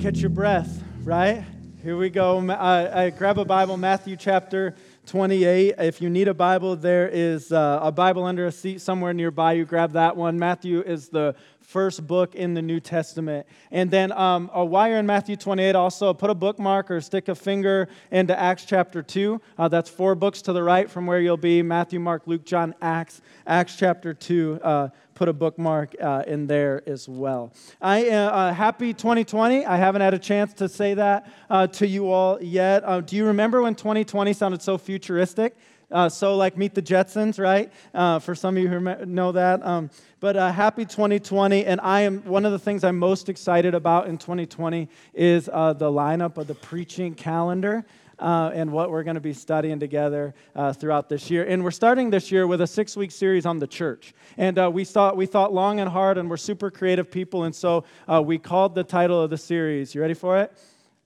Catch your breath, right? Here we go. I, I grab a Bible, Matthew chapter 28. If you need a Bible, there is uh, a Bible under a seat somewhere nearby. You grab that one. Matthew is the first book in the New Testament. And then um, a wire in Matthew 28 also put a bookmark or stick a finger into Acts chapter 2. Uh, that's four books to the right from where you'll be Matthew, Mark, Luke, John, Acts, Acts chapter 2. Uh, put a bookmark uh, in there as well. I uh, uh happy 2020. I haven't had a chance to say that uh, to you all yet. Uh, do you remember when 2020 sounded so futuristic? Uh, so, like Meet the Jetsons, right? Uh, for some of you who know that. Um, but uh, happy 2020. And I am one of the things I'm most excited about in 2020 is uh, the lineup of the preaching calendar. Uh, and what we're going to be studying together uh, throughout this year. And we're starting this year with a six week series on the church. And uh, we, thought, we thought long and hard, and we're super creative people. And so uh, we called the title of the series, you ready for it?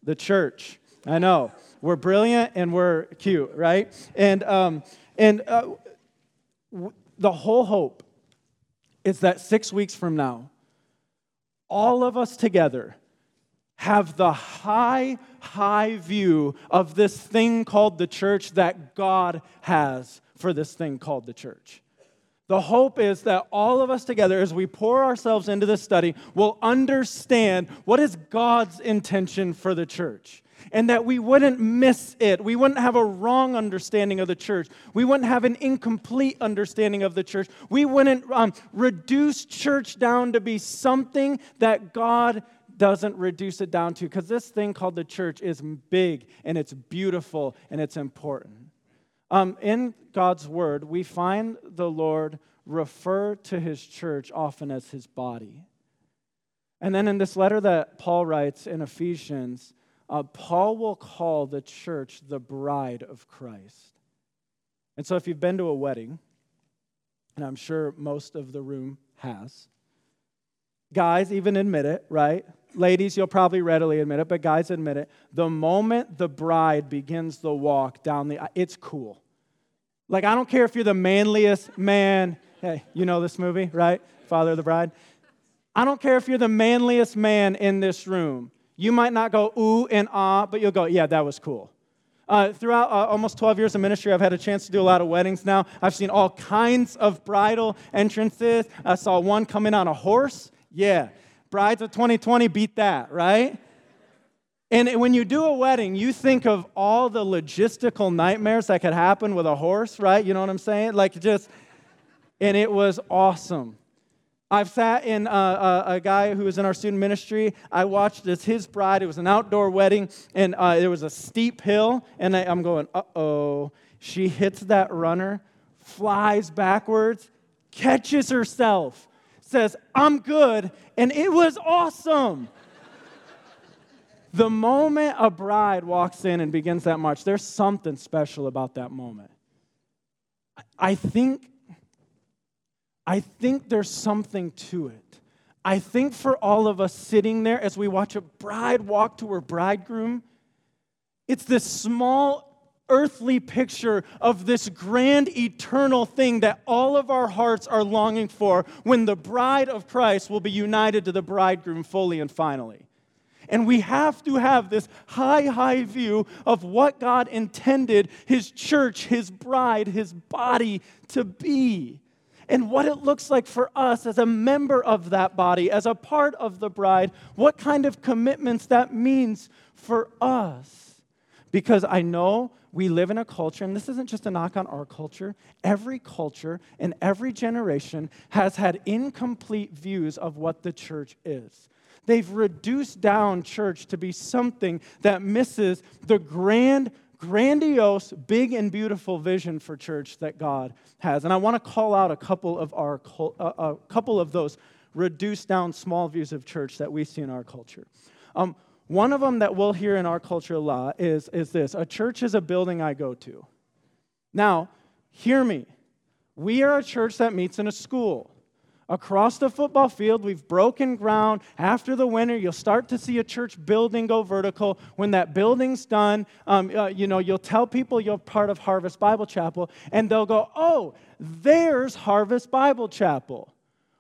The Church. I know. We're brilliant and we're cute, right? And, um, and uh, w- the whole hope is that six weeks from now, all of us together have the high, high view of this thing called the church that God has for this thing called the church. The hope is that all of us together, as we pour ourselves into this study, will understand what is God's intention for the church and that we wouldn't miss it. We wouldn't have a wrong understanding of the church. We wouldn't have an incomplete understanding of the church. We wouldn't um, reduce church down to be something that God doesn't reduce it down to because this thing called the church is big and it's beautiful and it's important. Um, in God's word, we find the Lord refer to his church often as his body. And then in this letter that Paul writes in Ephesians, uh, Paul will call the church the bride of Christ. And so, if you've been to a wedding, and I'm sure most of the room has, guys even admit it, right? Ladies, you'll probably readily admit it, but guys admit it. The moment the bride begins the walk down the it's cool. Like, I don't care if you're the manliest man. Hey, you know this movie, right? Father of the Bride. I don't care if you're the manliest man in this room. You might not go ooh and ah, but you'll go, yeah, that was cool. Uh, throughout uh, almost 12 years of ministry, I've had a chance to do a lot of weddings now. I've seen all kinds of bridal entrances. I saw one coming on a horse. Yeah, brides of 2020 beat that, right? And when you do a wedding, you think of all the logistical nightmares that could happen with a horse, right? You know what I'm saying? Like just, and it was awesome. I've sat in a, a, a, guy who was in our student ministry. I watched as his bride. It was an outdoor wedding, and uh, there was a steep hill. And I, I'm going, uh oh. She hits that runner, flies backwards, catches herself, says, I'm good. And it was awesome. the moment a bride walks in and begins that march, there's something special about that moment. I think I think there's something to it. I think for all of us sitting there as we watch a bride walk to her bridegroom, it's this small earthly picture of this grand eternal thing that all of our hearts are longing for when the bride of Christ will be united to the bridegroom fully and finally. And we have to have this high, high view of what God intended His church, His bride, His body to be and what it looks like for us as a member of that body, as a part of the bride, what kind of commitments that means for us. Because I know we live in a culture, and this isn't just a knock on our culture, every culture and every generation has had incomplete views of what the church is. They've reduced down church to be something that misses the grand grandiose, big, and beautiful vision for church that God has. And I want to call out a couple of our uh, a couple of those reduced down small views of church that we see in our culture. Um, one of them that we'll hear in our culture a lot is, is this a church is a building I go to. Now, hear me. We are a church that meets in a school across the football field. We've broken ground. After the winter, you'll start to see a church building go vertical. When that building's done, um, uh, you know, you'll tell people you're part of Harvest Bible Chapel, and they'll go, "Oh, there's Harvest Bible Chapel."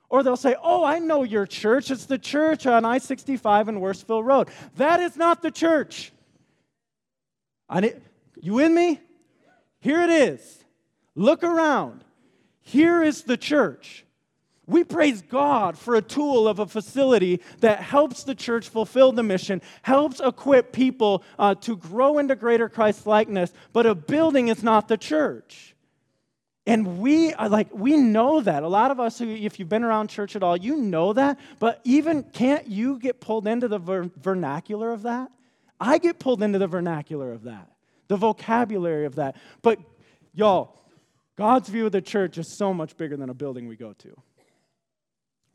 Or they'll say, Oh, I know your church. It's the church on I 65 and Worthsville Road. That is not the church. I need, you with me? Here it is. Look around. Here is the church. We praise God for a tool of a facility that helps the church fulfill the mission, helps equip people uh, to grow into greater Christ likeness, but a building is not the church. And we uh, like we know that. A lot of us if you've been around church at all, you know that, but even can't you get pulled into the ver- vernacular of that? I get pulled into the vernacular of that. The vocabulary of that. But y'all, God's view of the church is so much bigger than a building we go to.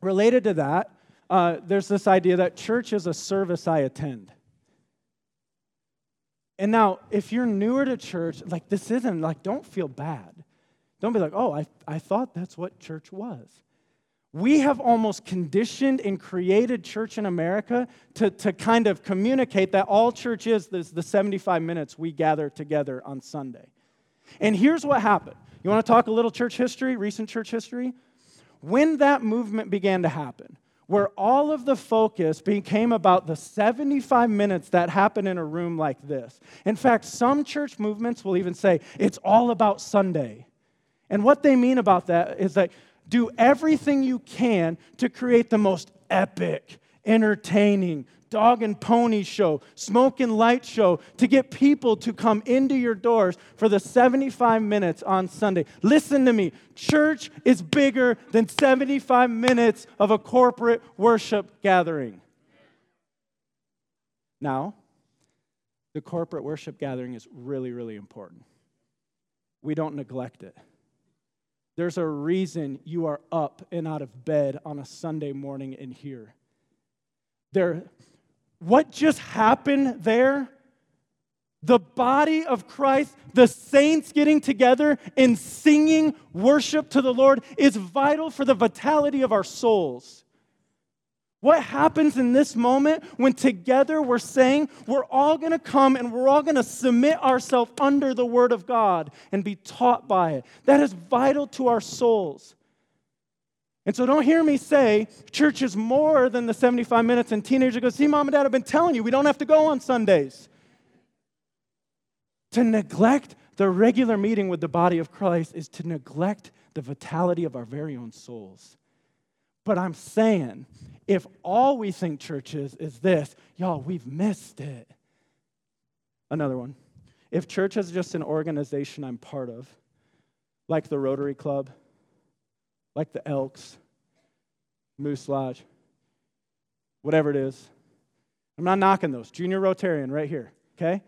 Related to that, uh, there's this idea that church is a service I attend. And now, if you're newer to church, like this isn't, like, don't feel bad. Don't be like, oh, I, I thought that's what church was. We have almost conditioned and created church in America to, to kind of communicate that all church is, is the 75 minutes we gather together on Sunday. And here's what happened. You want to talk a little church history, recent church history? When that movement began to happen, where all of the focus became about the 75 minutes that happen in a room like this. In fact, some church movements will even say it's all about Sunday. And what they mean about that is that do everything you can to create the most epic, entertaining, dog and pony show, smoke and light show to get people to come into your doors for the 75 minutes on Sunday. Listen to me. Church is bigger than 75 minutes of a corporate worship gathering. Now, the corporate worship gathering is really, really important. We don't neglect it. There's a reason you are up and out of bed on a Sunday morning in here. There, what just happened there? The body of Christ, the saints getting together and singing worship to the Lord is vital for the vitality of our souls. What happens in this moment when together we're saying we're all going to come and we're all going to submit ourselves under the Word of God and be taught by it? That is vital to our souls. And so don't hear me say church is more than the 75 minutes and teenager goes, see, mom and dad I've been telling you we don't have to go on Sundays. To neglect the regular meeting with the body of Christ is to neglect the vitality of our very own souls. But I'm saying, if all we think church is is this, y'all, we've missed it. Another one. If church is just an organization I'm part of, like the Rotary Club, like the Elks, Moose Lodge, whatever it is. I'm not knocking those. Junior Rotarian right here, okay?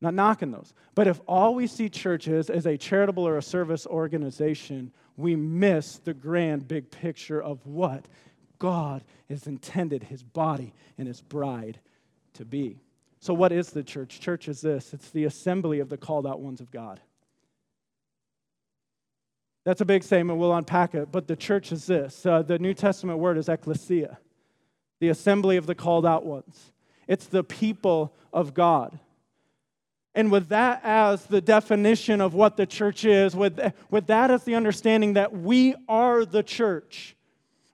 Not knocking those. But if all we see churches as a charitable or a service organization, we miss the grand big picture of what God has intended his body and his bride to be. So, what is the church? Church is this it's the assembly of the called out ones of God. That's a big statement. We'll unpack it. But the church is this uh, the New Testament word is ecclesia, the assembly of the called out ones. It's the people of God. And with that as the definition of what the church is, with, with that as the understanding that we are the church,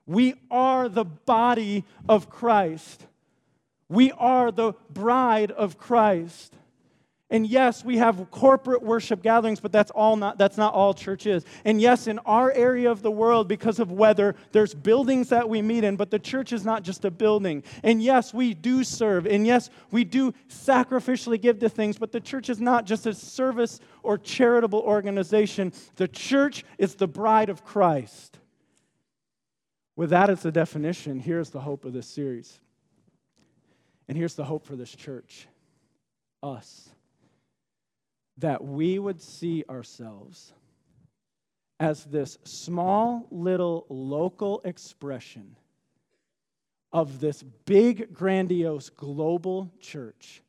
we are the body of Christ, we are the bride of Christ. And yes, we have corporate worship gatherings, but that's all not that's not all church is. And yes, in our area of the world because of weather, there's buildings that we meet in, but the church is not just a building. And yes, we do serve. And yes, we do sacrificially give to things, but the church is not just a service or charitable organization. The church is the bride of Christ. With that as the definition, here's the hope of this series. And here's the hope for this church. Us that we would see ourselves as this small little local expression of this big, grandiose global church.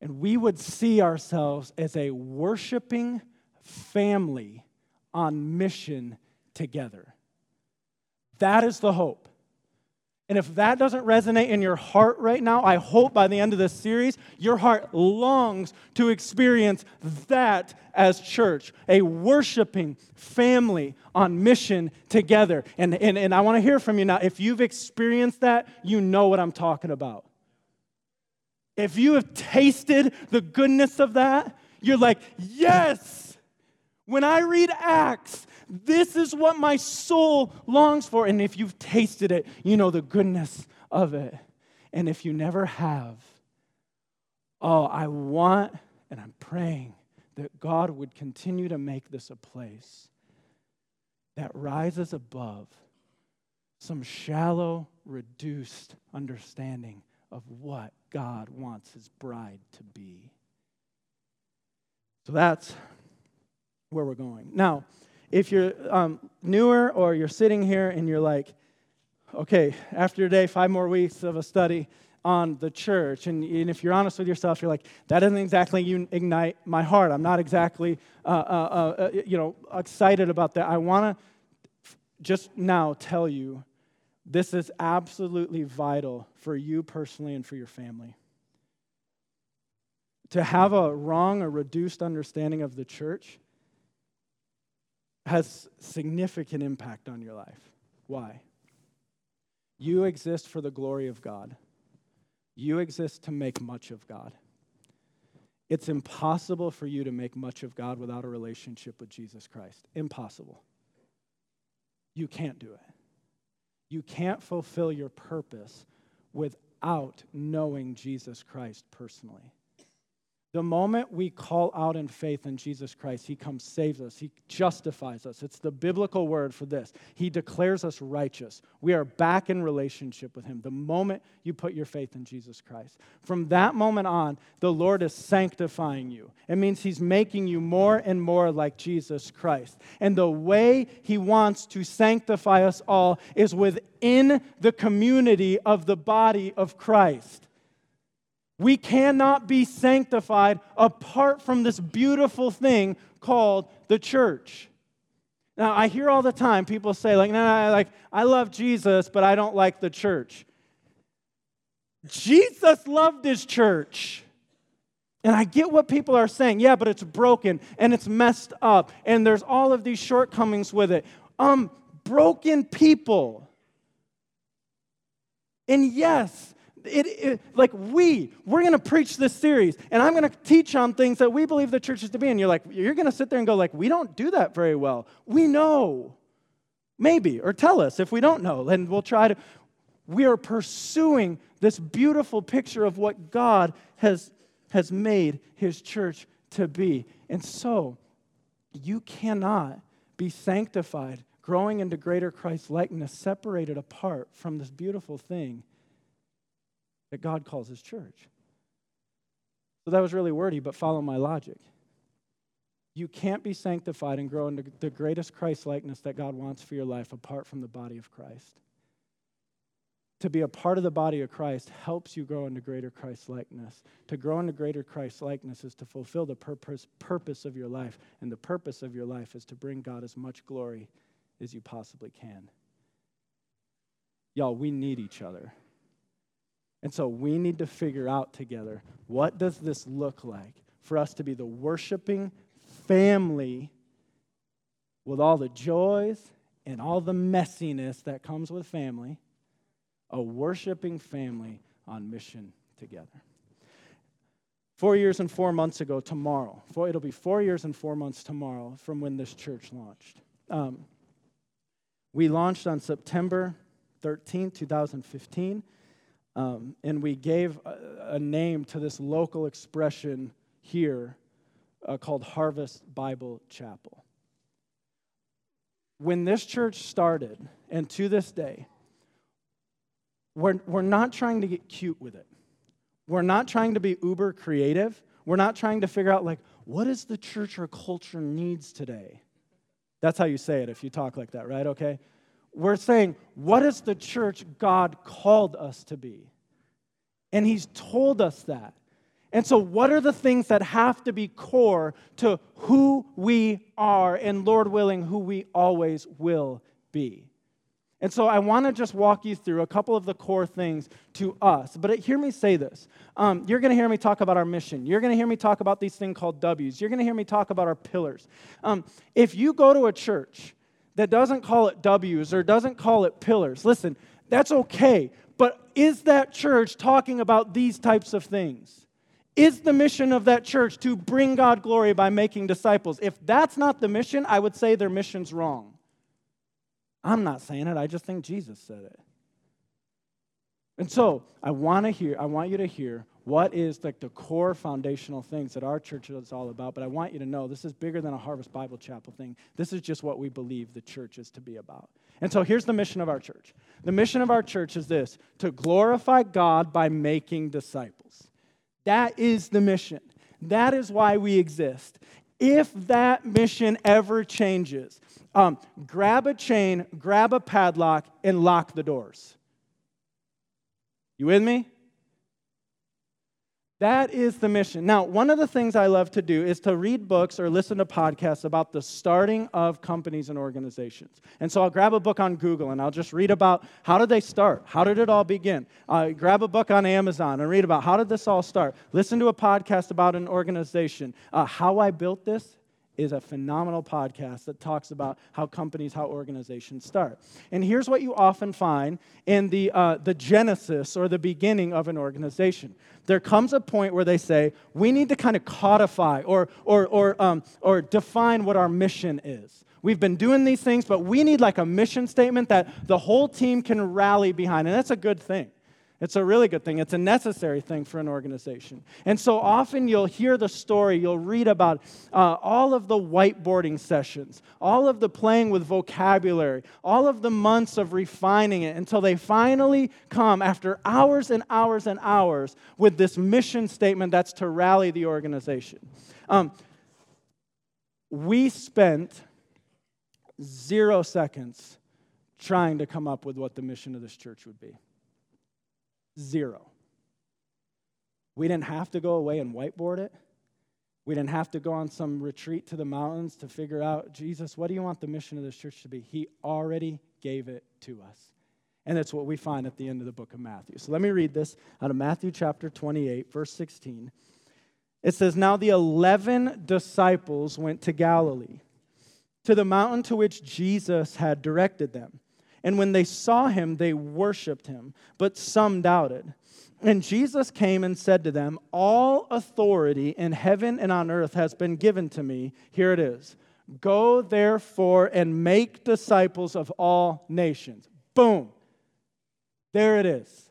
And we would see ourselves as a worshiping family on mission together. That is the hope. And if that doesn't resonate in your heart right now, I hope by the end of this series, your heart longs to experience that as church a worshiping family on mission together. And, and, and I want to hear from you now. If you've experienced that, you know what I'm talking about. If you have tasted the goodness of that, you're like, yes. When I read Acts, this is what my soul longs for. And if you've tasted it, you know the goodness of it. And if you never have, oh, I want and I'm praying that God would continue to make this a place that rises above some shallow, reduced understanding of what God wants his bride to be. So that's where we're going. Now, if you're um, newer or you're sitting here and you're like, okay, after today, five more weeks of a study on the church, and, and if you're honest with yourself, you're like, that doesn't exactly ignite my heart. I'm not exactly, uh, uh, uh, you know, excited about that. I want to just now tell you this is absolutely vital for you personally and for your family. To have a wrong or reduced understanding of the church has significant impact on your life. Why? You exist for the glory of God. You exist to make much of God. It's impossible for you to make much of God without a relationship with Jesus Christ. Impossible. You can't do it. You can't fulfill your purpose without knowing Jesus Christ personally. The moment we call out in faith in Jesus Christ, He comes, saves us, He justifies us. It's the biblical word for this. He declares us righteous. We are back in relationship with Him the moment you put your faith in Jesus Christ. From that moment on, the Lord is sanctifying you. It means He's making you more and more like Jesus Christ. And the way He wants to sanctify us all is within the community of the body of Christ. We cannot be sanctified apart from this beautiful thing called the church. Now, I hear all the time people say, like, no, no, like, I love Jesus, but I don't like the church. Jesus loved his church. And I get what people are saying. Yeah, but it's broken and it's messed up and there's all of these shortcomings with it. Um, broken people. And yes, it, it, like we, we're going to preach this series, and I'm going to teach on things that we believe the church is to be. And you're like, you're going to sit there and go, like, we don't do that very well. We know, maybe, or tell us if we don't know, and we'll try to. We are pursuing this beautiful picture of what God has has made His church to be, and so you cannot be sanctified, growing into greater Christ likeness, separated apart from this beautiful thing that God calls his church. So that was really wordy, but follow my logic. You can't be sanctified and grow into the greatest Christ likeness that God wants for your life apart from the body of Christ. To be a part of the body of Christ helps you grow into greater Christ likeness. To grow into greater Christ likeness is to fulfill the purpose, purpose of your life. And the purpose of your life is to bring God as much glory as you possibly can. Y'all, we need each other. And so we need to figure out together what does this look like for us to be the worshiping family with all the joys and all the messiness that comes with family, a worshiping family on mission together. Four years and four months ago, tomorrow, four, it'll be four years and four months tomorrow from when this church launched. Um, we launched on September 13, 2015. Um, and we gave a, a, name to this local expression here uh, called Harvest Bible Chapel. When this church started, and to this day, we're, we're not trying to get cute with it. We're not trying to be uber creative. We're not trying to figure out, like, what is the church or culture needs today? That's how you say it if you talk like that, right? Okay. We're saying, what is the church God called us to be? And He's told us that. And so, what are the things that have to be core to who we are and, Lord willing, who we always will be? And so I want to just walk you through a couple of the core things to us. But hear me say this. Um, you're going to hear me talk about our mission. You're going to hear me talk about these things called W's. You're going to hear me talk about our pillars. Um, if you go to a church that doesn't call it W's or doesn't call it pillars, listen, that's okay. But is that church talking about these types of things? Is the mission of that church to bring God glory by making disciples? If that's not the mission, I would say their mission's wrong. I'm not saying it, I just think Jesus said it. And so I want to hear, I want you to hear what is like the core foundational things that our church is all about. But I want you to know this is bigger than a Harvest Bible Chapel thing. This is just what we believe the church is to be about. And so here's the mission of our church. The mission of our church is this to glorify God by making disciples. That is the mission. That is why we exist. If that mission ever changes, um, grab a chain, grab a padlock, and lock the doors. You with me? That is the mission. Now, one of the things I love to do is to read books or listen to podcasts about the starting of companies and organizations. And so I'll grab a book on Google and I'll just read about how did they start? How did it all begin? Uh, grab a book on Amazon and read about how did this all start? Listen to a podcast about an organization. Uh, how I built this, is a phenomenal podcast that talks about how companies, how organizations start. And here's what you often find in the, uh, the genesis or the beginning of an organization. There comes a point where they say, we need to kind of codify or, or, or, um, or define what our mission is. We've been doing these things, but we need like a mission statement that the whole team can rally behind. And that's a good thing. It's a really good thing. It's a necessary thing for an organization. And so often you'll hear the story, you'll read about uh, all of the whiteboarding sessions, all of the playing with vocabulary, all of the months of refining it until they finally come after hours and hours and hours with this mission statement that's to rally the organization. Um, we spent zero seconds trying to come up with what the mission of this church would be. Zero. We didn't have to go away and whiteboard it. We didn't have to go on some retreat to the mountains to figure out, Jesus, what do you want the mission of this church to be? He already gave it to us. And that's what we find at the end of the book of Matthew. So let me read this out of Matthew chapter 28, verse 16. It says, Now the 11 disciples went to Galilee, to the mountain to which Jesus had directed them. And when they saw him, they worshiped him, but some doubted. And Jesus came and said to them, All authority in heaven and on earth has been given to me. Here it is. Go therefore and make disciples of all nations. Boom. There it is.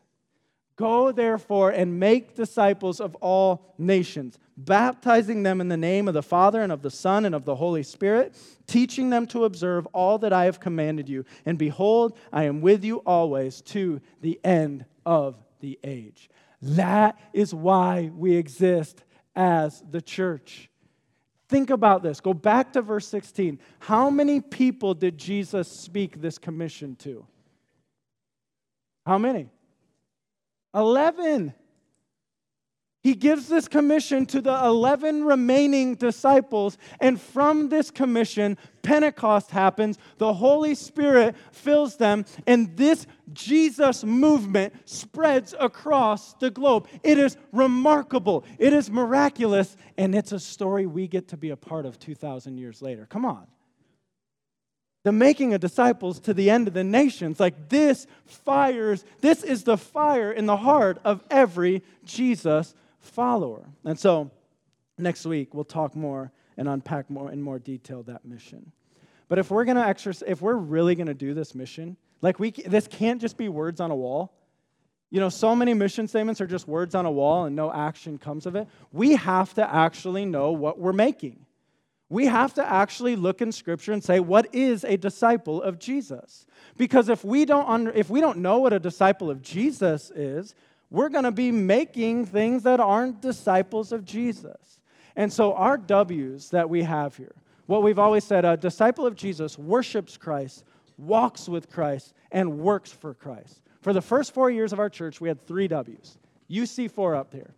Go therefore and make disciples of all nations, baptizing them in the name of the Father and of the Son and of the Holy Spirit, teaching them to observe all that I have commanded you. And behold, I am with you always to the end of the age. That is why we exist as the church. Think about this. Go back to verse 16. How many people did Jesus speak this commission to? How many? 11. He gives this commission to the 11 remaining disciples, and from this commission, Pentecost happens. The Holy Spirit fills them, and this Jesus movement spreads across the globe. It is remarkable, it is miraculous, and it's a story we get to be a part of 2,000 years later. Come on the making of disciples to the end of the nations. Like this fires, this is the fire in the heart of every Jesus follower. And so next week we'll talk more and unpack more in more detail that mission. But if we're going to exercise, if we're really going to do this mission, like we, this can't just be words on a wall. You know, so many mission statements are just words on a wall and no action comes of it. We have to actually know what we're making we have to actually look in scripture and say what is a disciple of jesus? Because if we don't under, if we don't know what a disciple of jesus is we're going to be making things that aren't disciples of jesus. And so our w's that we have here what we've always said a disciple of jesus worships christ walks with christ and works for christ. For the first four years of our church we had three w's. You see four up there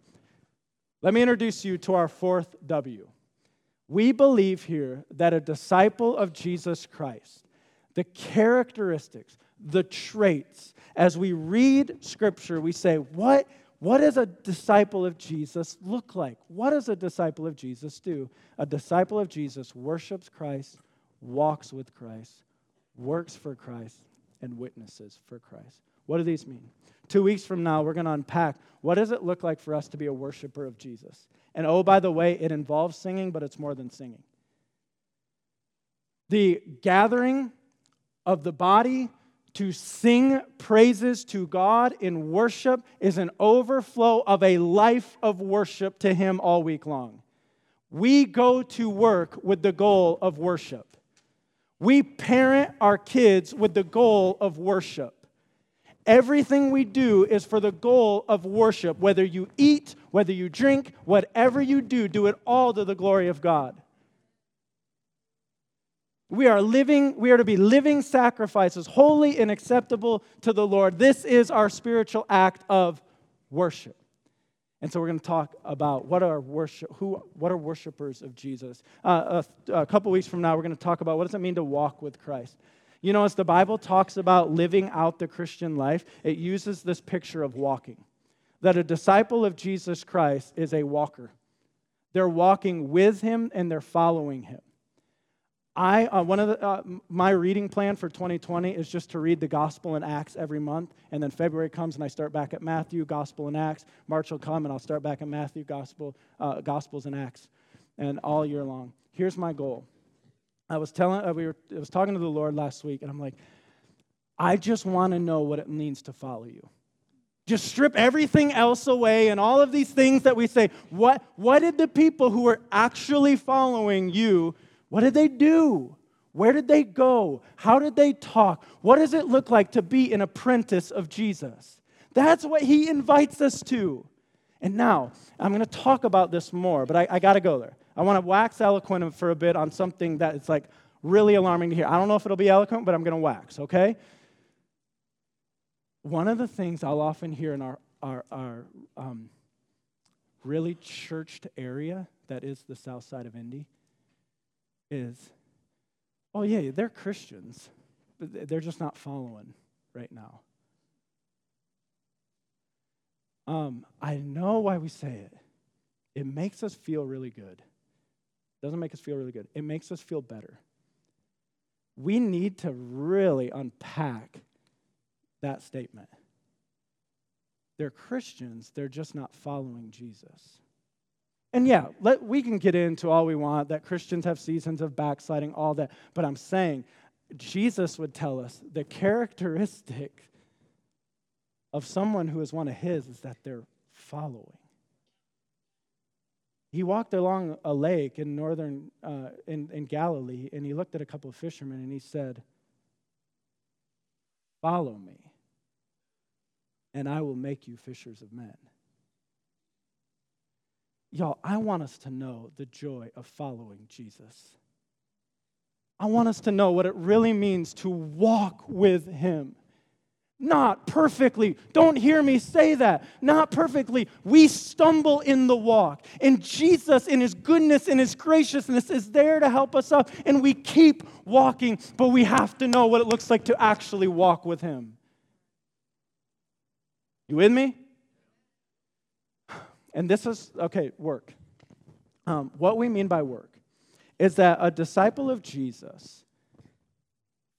let me introduce you to our fourth w we believe here that a disciple of Jesus Christ, the characteristics, the traits. As we read scripture, we say, what, what does a disciple of Jesus look like? What does a disciple of Jesus do? A disciple of Jesus worships Christ, walks with Christ, works for Christ, and witnesses for Christ. What do these mean? Two weeks from now, we're going to unpack what does it look like for us to be a worshiper of Jesus? And oh, by the way, it involves singing, but it's more than singing. The gathering of the body to sing praises to God in worship is an overflow of a life of worship to Him all week long. We go to work with the goal of worship. We parent our kids with the goal of worship. Everything we do is for the goal of worship. Whether you eat, whether you drink, whatever you do, do it all to the glory of God. We are living, we are to be living sacrifices, holy and acceptable to the Lord. This is our spiritual act of worship. And so we're going to talk about what are worship, who, what are worshipers of Jesus. Uh, a, a couple weeks from now, we're going to talk about what does it mean to walk with Christ. You know, as the Bible talks about living out the Christian life, it uses this picture of walking. That a disciple of Jesus Christ is a walker. They're walking with him and they're following him. I, uh, one of the, uh, my reading plan for 2020 is just to read the Gospel and Acts every month. And then February comes and I start back at Matthew, Gospel and Acts. March will come and I'll start back at Matthew, Gospel, uh, Gospels and Acts, and all year long. Here's my goal. I was telling, uh, we were, I was talking to the Lord last week, and I'm like, I just want to know what it means to follow you. Just strip everything else away and all of these things that we say. What, what did the people who were actually following you what did they do? Where did they go? How did they talk? What does it look like to be an apprentice of Jesus? That's what he invites us to. And now, I'm going to talk about this more, but I, I got to go there. I want to wax eloquent for a bit on something that is like really alarming to hear. I don't know if it'll be eloquent, but I'm going to wax, okay? One of the things I'll often hear in our, our, our um, really churched area that is the south side of Indy is, oh, yeah, they're Christians, but they're just not following right now. Um, I know why we say it. It makes us feel really good. Doesn't make us feel really good. It makes us feel better. We need to really unpack that statement. They're Christians, they're just not following Jesus. And yeah, let, we can get into all we want that Christians have seasons of backsliding, all that. But I'm saying Jesus would tell us the characteristic of someone who is one of his is that they're following. He walked along a lake in northern uh, in, in Galilee and he looked at a couple of fishermen and he said, Follow me, and I will make you fishers of men. Y'all, I want us to know the joy of following Jesus. I want us to know what it really means to walk with Him. Not perfectly. Don't hear me say that. Not perfectly. We stumble in the walk. And Jesus, in His goodness and His graciousness, is there to help us up. And we keep walking, but we have to know what it looks like to actually walk with Him. You with me? And this is, okay, work. Um, what we mean by work is that a disciple of Jesus,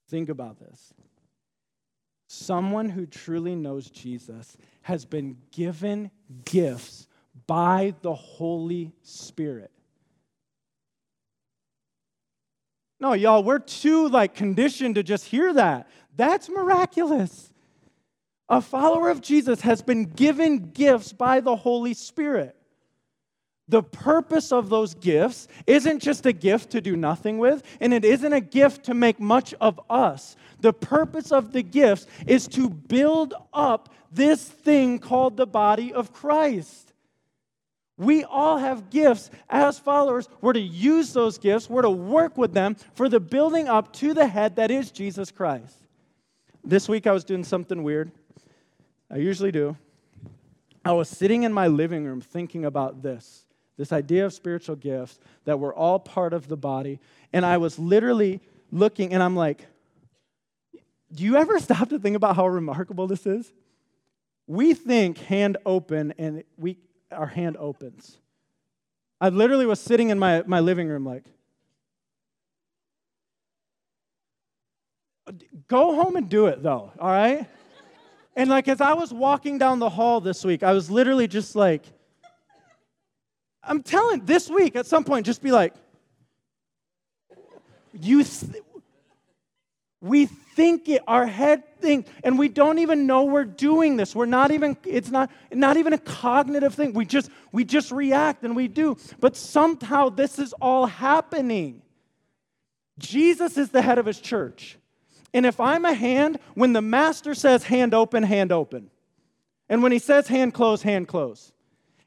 think about this. Someone who truly knows Jesus has been given gifts by the Holy Spirit. No, y'all, we're too like conditioned to just hear that. That's miraculous. A follower of Jesus has been given gifts by the Holy Spirit. The purpose of those gifts isn't just a gift to do nothing with, and it isn't a gift to make much of us. The purpose of the gifts is to build up this thing called the body of Christ. We all have gifts as followers. We're to use those gifts, we're to work with them for the building up to the head that is Jesus Christ. This week I was doing something weird. I usually do. I was sitting in my living room thinking about this this idea of spiritual gifts, that we're all part of the body. And I was literally looking, and I'm like, Do you ever stop to think about how remarkable this is? We think hand open and we, our hand opens. I literally was sitting in my, my living room like, go home and do it though, all right? And like as I was walking down the hall this week, I was literally just like, I'm telling this week at some point, just be like, you, th- we think it, our head thinks, and we don't even know we're doing this. We're not even, it's not, not even a cognitive thing. We just, we just react and we do. But somehow this is all happening. Jesus is the head of his church. And if I'm a hand, when the master says hand open, hand open. And when he says hand close, hand close.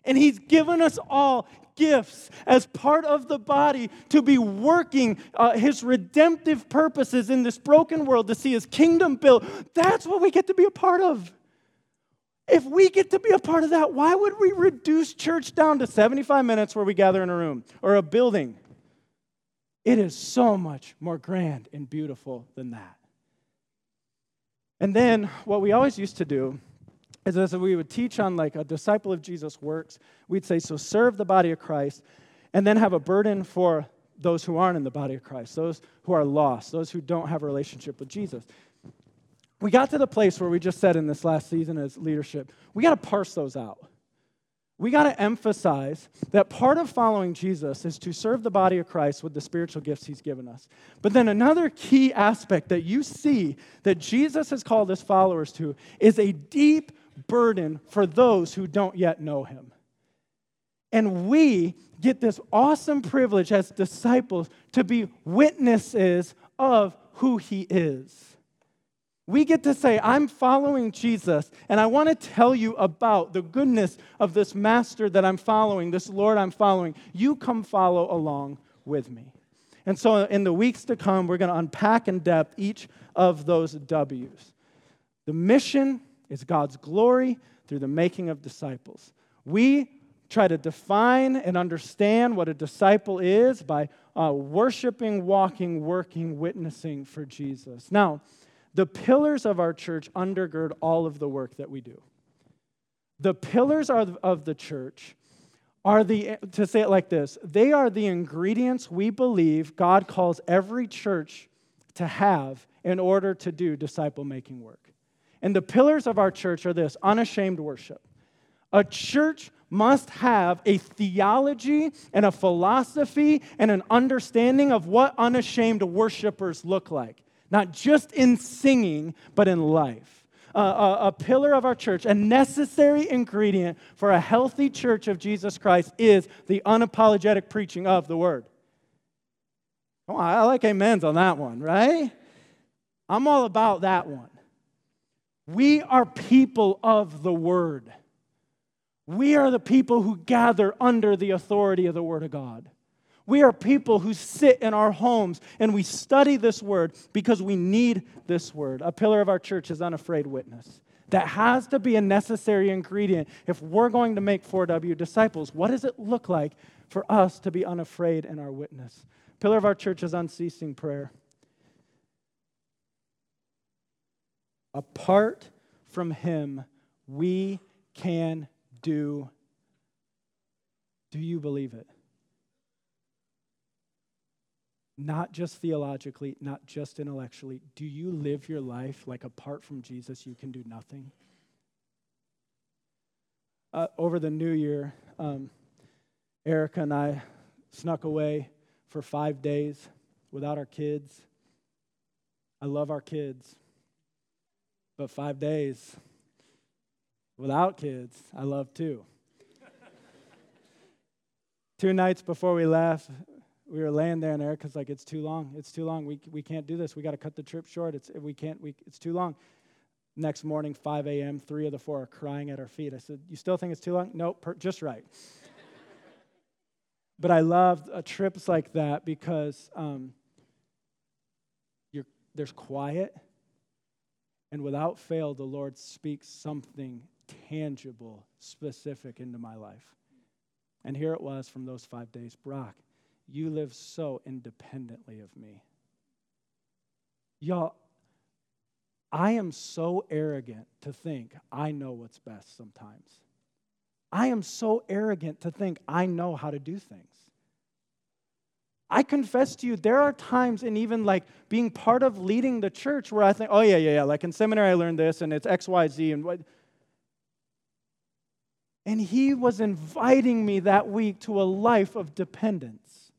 And he's given us all gifts as part of the body to be working uh, his redemptive purposes in this broken world to see his kingdom built. That's what we get to be a part of. If we get to be a part of that, why would we reduce church down to 75 minutes where we gather in a room or a building? It is so much more grand and beautiful than that. And then what we always used to do is as we would teach on like a disciple of Jesus works, we'd say, so serve the body of Christ, and then have a burden for those who aren't in the body of Christ, those who are lost, those who don't have a relationship with Jesus. We got to the place where we just said in this last season as leadership, we got to parse those out we got to emphasize that part of following Jesus is to serve the body of Christ with the spiritual gifts he's given us. But then another key aspect that you see that Jesus has called his followers to is a deep burden for those who don't yet know him. And we get this awesome privilege as disciples to be witnesses of who he is. We get to say, I'm following Jesus, and I want to tell you about the goodness of this master that I'm following, this Lord I'm following. You come follow along with me. And so, in the weeks to come, we're going to unpack in depth each of those W's. The mission is God's glory through the making of disciples. We try to define and understand what a disciple is by uh, worshiping, walking, working, witnessing for Jesus. Now, the pillars of our church undergird all of the work that we do. The pillars of the church are the, to say it like this, they are the ingredients we believe God calls every church to have in order to do disciple making work. And the pillars of our church are this unashamed worship. A church must have a theology and a philosophy and an understanding of what unashamed worshipers look like not just in singing, but in life. Uh, a, a pillar of our church, a necessary ingredient for a healthy church of Jesus Christ is the unapologetic preaching of the word. Oh, I like amens on that one, right? I'm all about that one. We are people of the word. We are the people who gather under the authority of the word of God. We are people who sit in our homes and we study this word because we need this word. A pillar of our church is unafraid witness. That has to be a necessary ingredient if we're going to make 4W disciples. What does it look like for us to be unafraid in our witness? Pillar of our church is unceasing prayer. Apart from Him, we can do. Do you believe it? not just theologically, not just intellectually, do you live your life like apart from Jesus you can do nothing? Uh, over the new year, um, Erica and I snuck away for five days without our kids. I love our kids, but five days without kids, I love too. Two nights before we left, we were laying there, and Erica's like, "It's too long. It's too long. We we can't do this. We got to cut the trip short. It's we can't. We it's too long." Next morning, 5 a.m., three of the four are crying at our feet. I said, "You still think it's too long? Nope, per- just right." but I love uh, trips like that because um, you're, there's quiet, and without fail, the Lord speaks something tangible, specific into my life. And here it was from those five days Brock, you live so independently of me. Y'all, I am so arrogant to think I know what's best sometimes. I am so arrogant to think I know how to do things. I confess to you, there are times in even like being part of leading the church where I think, oh, yeah, yeah, yeah, like in seminary I learned this and it's X, Y, Z and what. And he was inviting me that week to a life of dependence.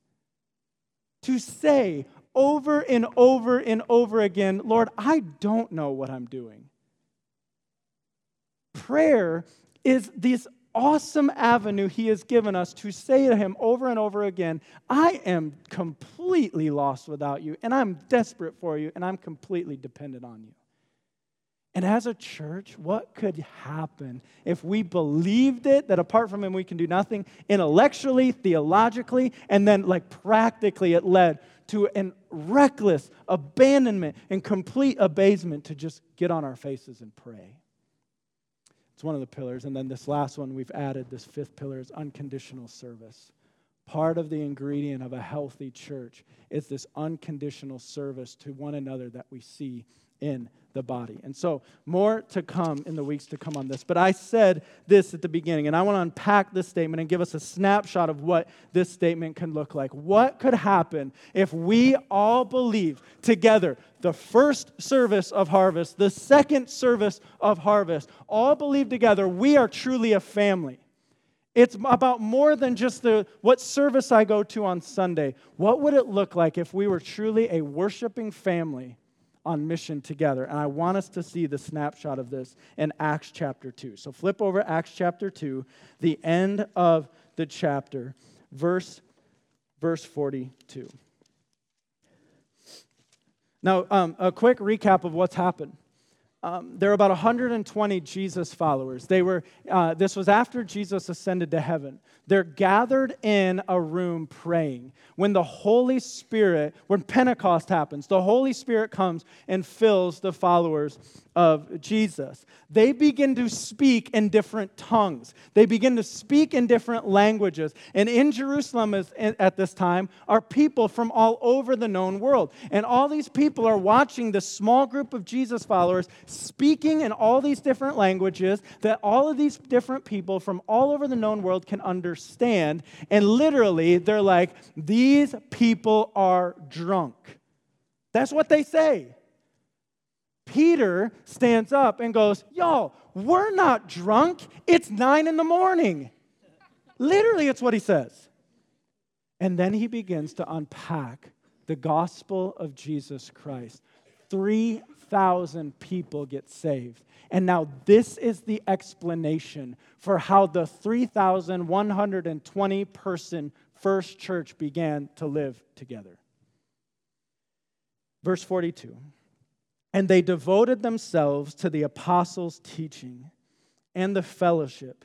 To say over and over and over again, Lord, I don't know what I'm doing. Prayer is this awesome avenue he has given us to say to him over and over again, I am completely lost without you, and I'm desperate for you, and I'm completely dependent on you. And as a church, what could happen if we believed it that apart from him we can do nothing intellectually, theologically, and then like practically it led to an reckless abandonment and complete abasement to just get on our faces and pray. One of the pillars. And then this last one we've added, this fifth pillar, is unconditional service. Part of the ingredient of a healthy church is this unconditional service to one another that we see in the body. And so, more to come in the weeks to come on this. But I said this at the beginning, and I want to unpack this statement and give us a snapshot of what this statement can look like. What could happen if we all believe together the first service of harvest, the second service of harvest, all believe together we are truly a family? It's about more than just the what service I go to on Sunday. What would it look like if we were truly a worshiping family on mission together. And I want us to see the snapshot of this in Acts chapter 2. So flip over Acts chapter 2, the end of the chapter, verse, verse 42. Now, um, a quick recap of what's happened. Um, there are about 120 Jesus followers. They were, uh, this was after Jesus ascended to heaven. They're gathered in a room praying. When the Holy Spirit, when Pentecost happens, the Holy Spirit comes and fills the followers of Jesus. They begin to speak in different tongues. They begin to speak in different languages. And in Jerusalem at this time are people from all over the known world. And all these people are watching this small group of Jesus followers speaking in all these different languages that all of these different people from all over the known world can understand. And literally, they're like, these people are drunk. That's what they say. Peter stands up and goes, Y'all, we're not drunk. It's nine in the morning. Literally, it's what he says. And then he begins to unpack the gospel of Jesus Christ. 3,000 people get saved. And now, this is the explanation for how the 3,120 person first church began to live together. Verse 42 and they devoted themselves to the apostles' teaching and the fellowship,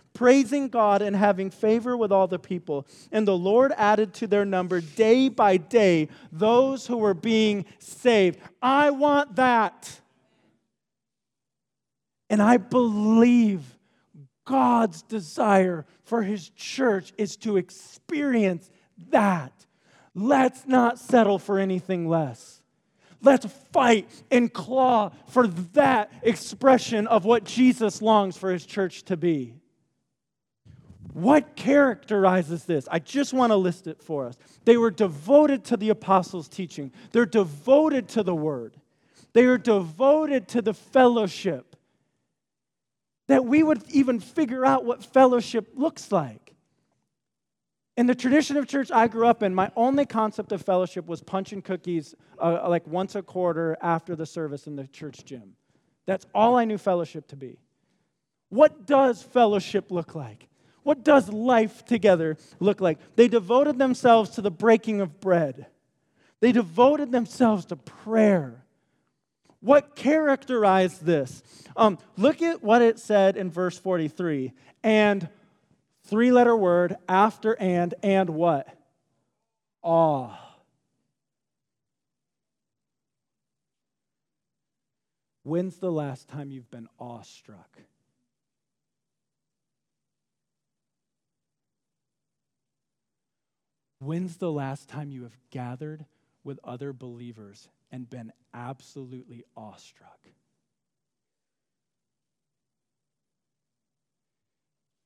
praising God and having favor with all the people. And the Lord added to their number day by day those who were being saved. I want that. And I believe God's desire for his church is to experience that. Let's not settle for anything less. Let's fight and claw for that expression of what Jesus longs for his church to be. What characterizes this? I just want to list it for us. They were devoted to the apostles' teaching, they're devoted to the word, they are devoted to the fellowship. That we would even figure out what fellowship looks like. In the tradition of church I grew up in, my only concept of fellowship was punching cookies uh, like once a quarter after the service in the church gym. That's all I knew fellowship to be. What does fellowship look like? What does life together look like? They devoted themselves to the breaking of bread, they devoted themselves to prayer. What characterized this? Um, look at what it said in verse 43. And three letter word after and, and what? Awe. When's the last time you've been awestruck? When's the last time you have gathered with other believers and been absolutely awestruck?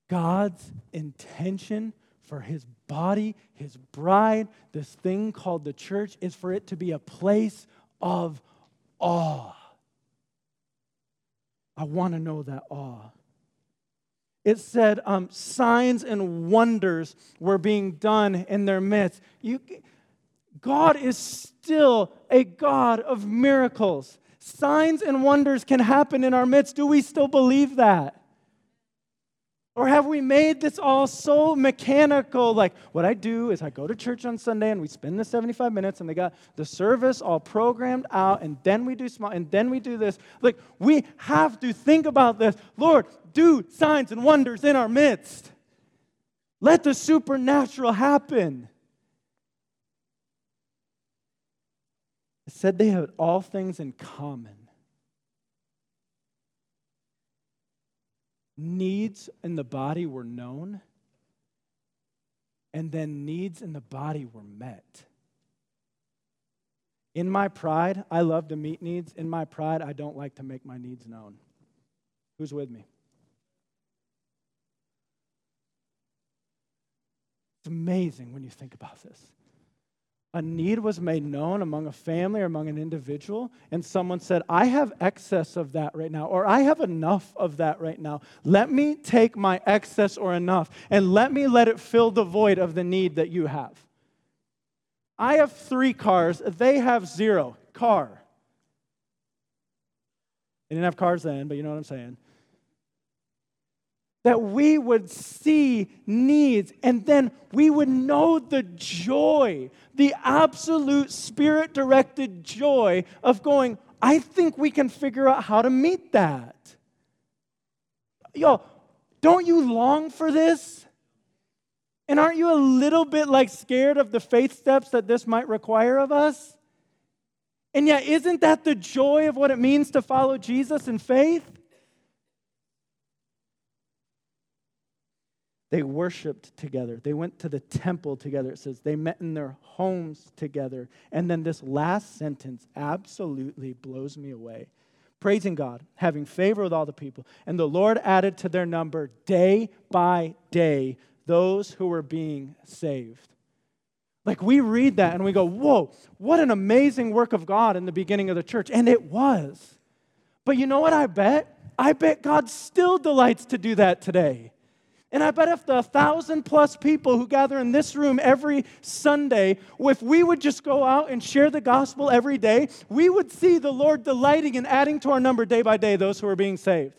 God's intention for his body, his bride, this thing called the church, is for it to be a place of awe. I want to know that awe. It said um, signs and wonders were being done in their midst. You, God is still a God of miracles. Signs and wonders can happen in our midst. Do we still believe that? Or have we made this all so mechanical? Like, what I do is I go to church on Sunday and we spend the 75 minutes and they got the service all programmed out and then we do small and then we do this. Like, we have to think about this. Lord, do signs and wonders in our midst. Let the supernatural happen. It said they had all things in common. needs in the body were known, and then needs in the body were met. In my pride, I love to meet needs. In my pride, I don't like to make my needs known. Who's with me? It's amazing when you think about this a need was made known among a family or among an individual, and someone said, I have excess of that right now, or I have enough of that right now. Let me take my excess or enough, and let me let it fill the void of the need that you have. I have three cars, they have zero. Car. They didn't have cars then, but you know what I'm saying that we would see needs and then we would know the joy, the absolute spirit directed joy of going, I think we can figure out how to meet that. Yo, don't you long for this? And aren't you a little bit like scared of the faith steps that this might require of us? And yet, isn't that the joy of what it means to follow Jesus in faith? They worshiped together. They went to the temple together. It says they met in their homes together. And then this last sentence absolutely blows me away. Praising God, having favor with all the people. And the Lord added to their number day by day those who were being saved. Like we read that and we go, whoa, what an amazing work of God in the beginning of the church. And it was. But you know what I bet? I bet God still delights to do that today. And I bet if the thousand plus people who gather in this room every Sunday, if we would just go out and share the gospel every day, we would see the Lord delighting and adding to our number day by day those who are being saved.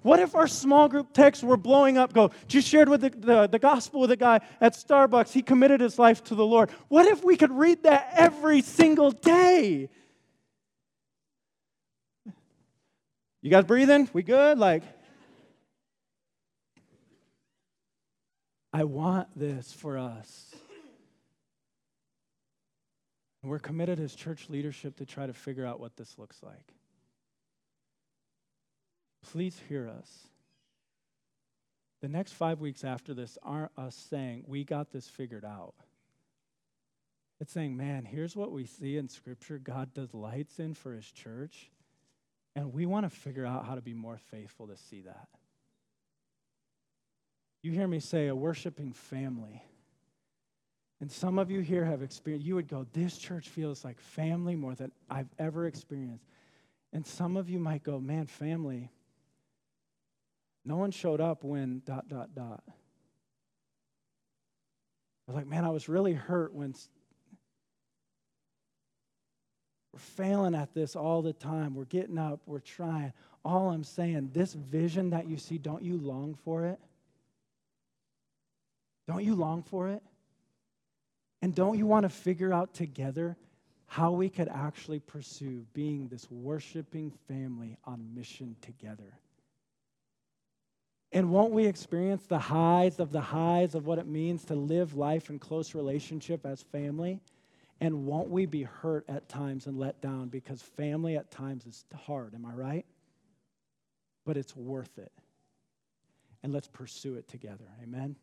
What if our small group texts were blowing up? Go, just shared with the, the, the, gospel with a guy at Starbucks. He committed his life to the Lord. What if we could read that every single day? You guys breathing? We good? Like, I want this for us. And we're committed as church leadership to try to figure out what this looks like. Please hear us. The next five weeks after this aren't us saying, we got this figured out. It's saying, man, here's what we see in Scripture God does lights in for His church, and we want to figure out how to be more faithful to see that. You hear me say a worshiping family. And some of you here have experienced, you would go, This church feels like family more than I've ever experienced. And some of you might go, Man, family, no one showed up when dot, dot, dot. I was like, Man, I was really hurt when we're failing at this all the time. We're getting up, we're trying. All I'm saying, this vision that you see, don't you long for it? Don't you long for it? And don't you want to figure out together how we could actually pursue being this worshiping family on mission together. And won't we experience the highs of the highs of what it means to live life in close relationship as family? And won't we be hurt at times and let down because family at times is hard, am I right? But it's worth it. And let's pursue it together. Amen.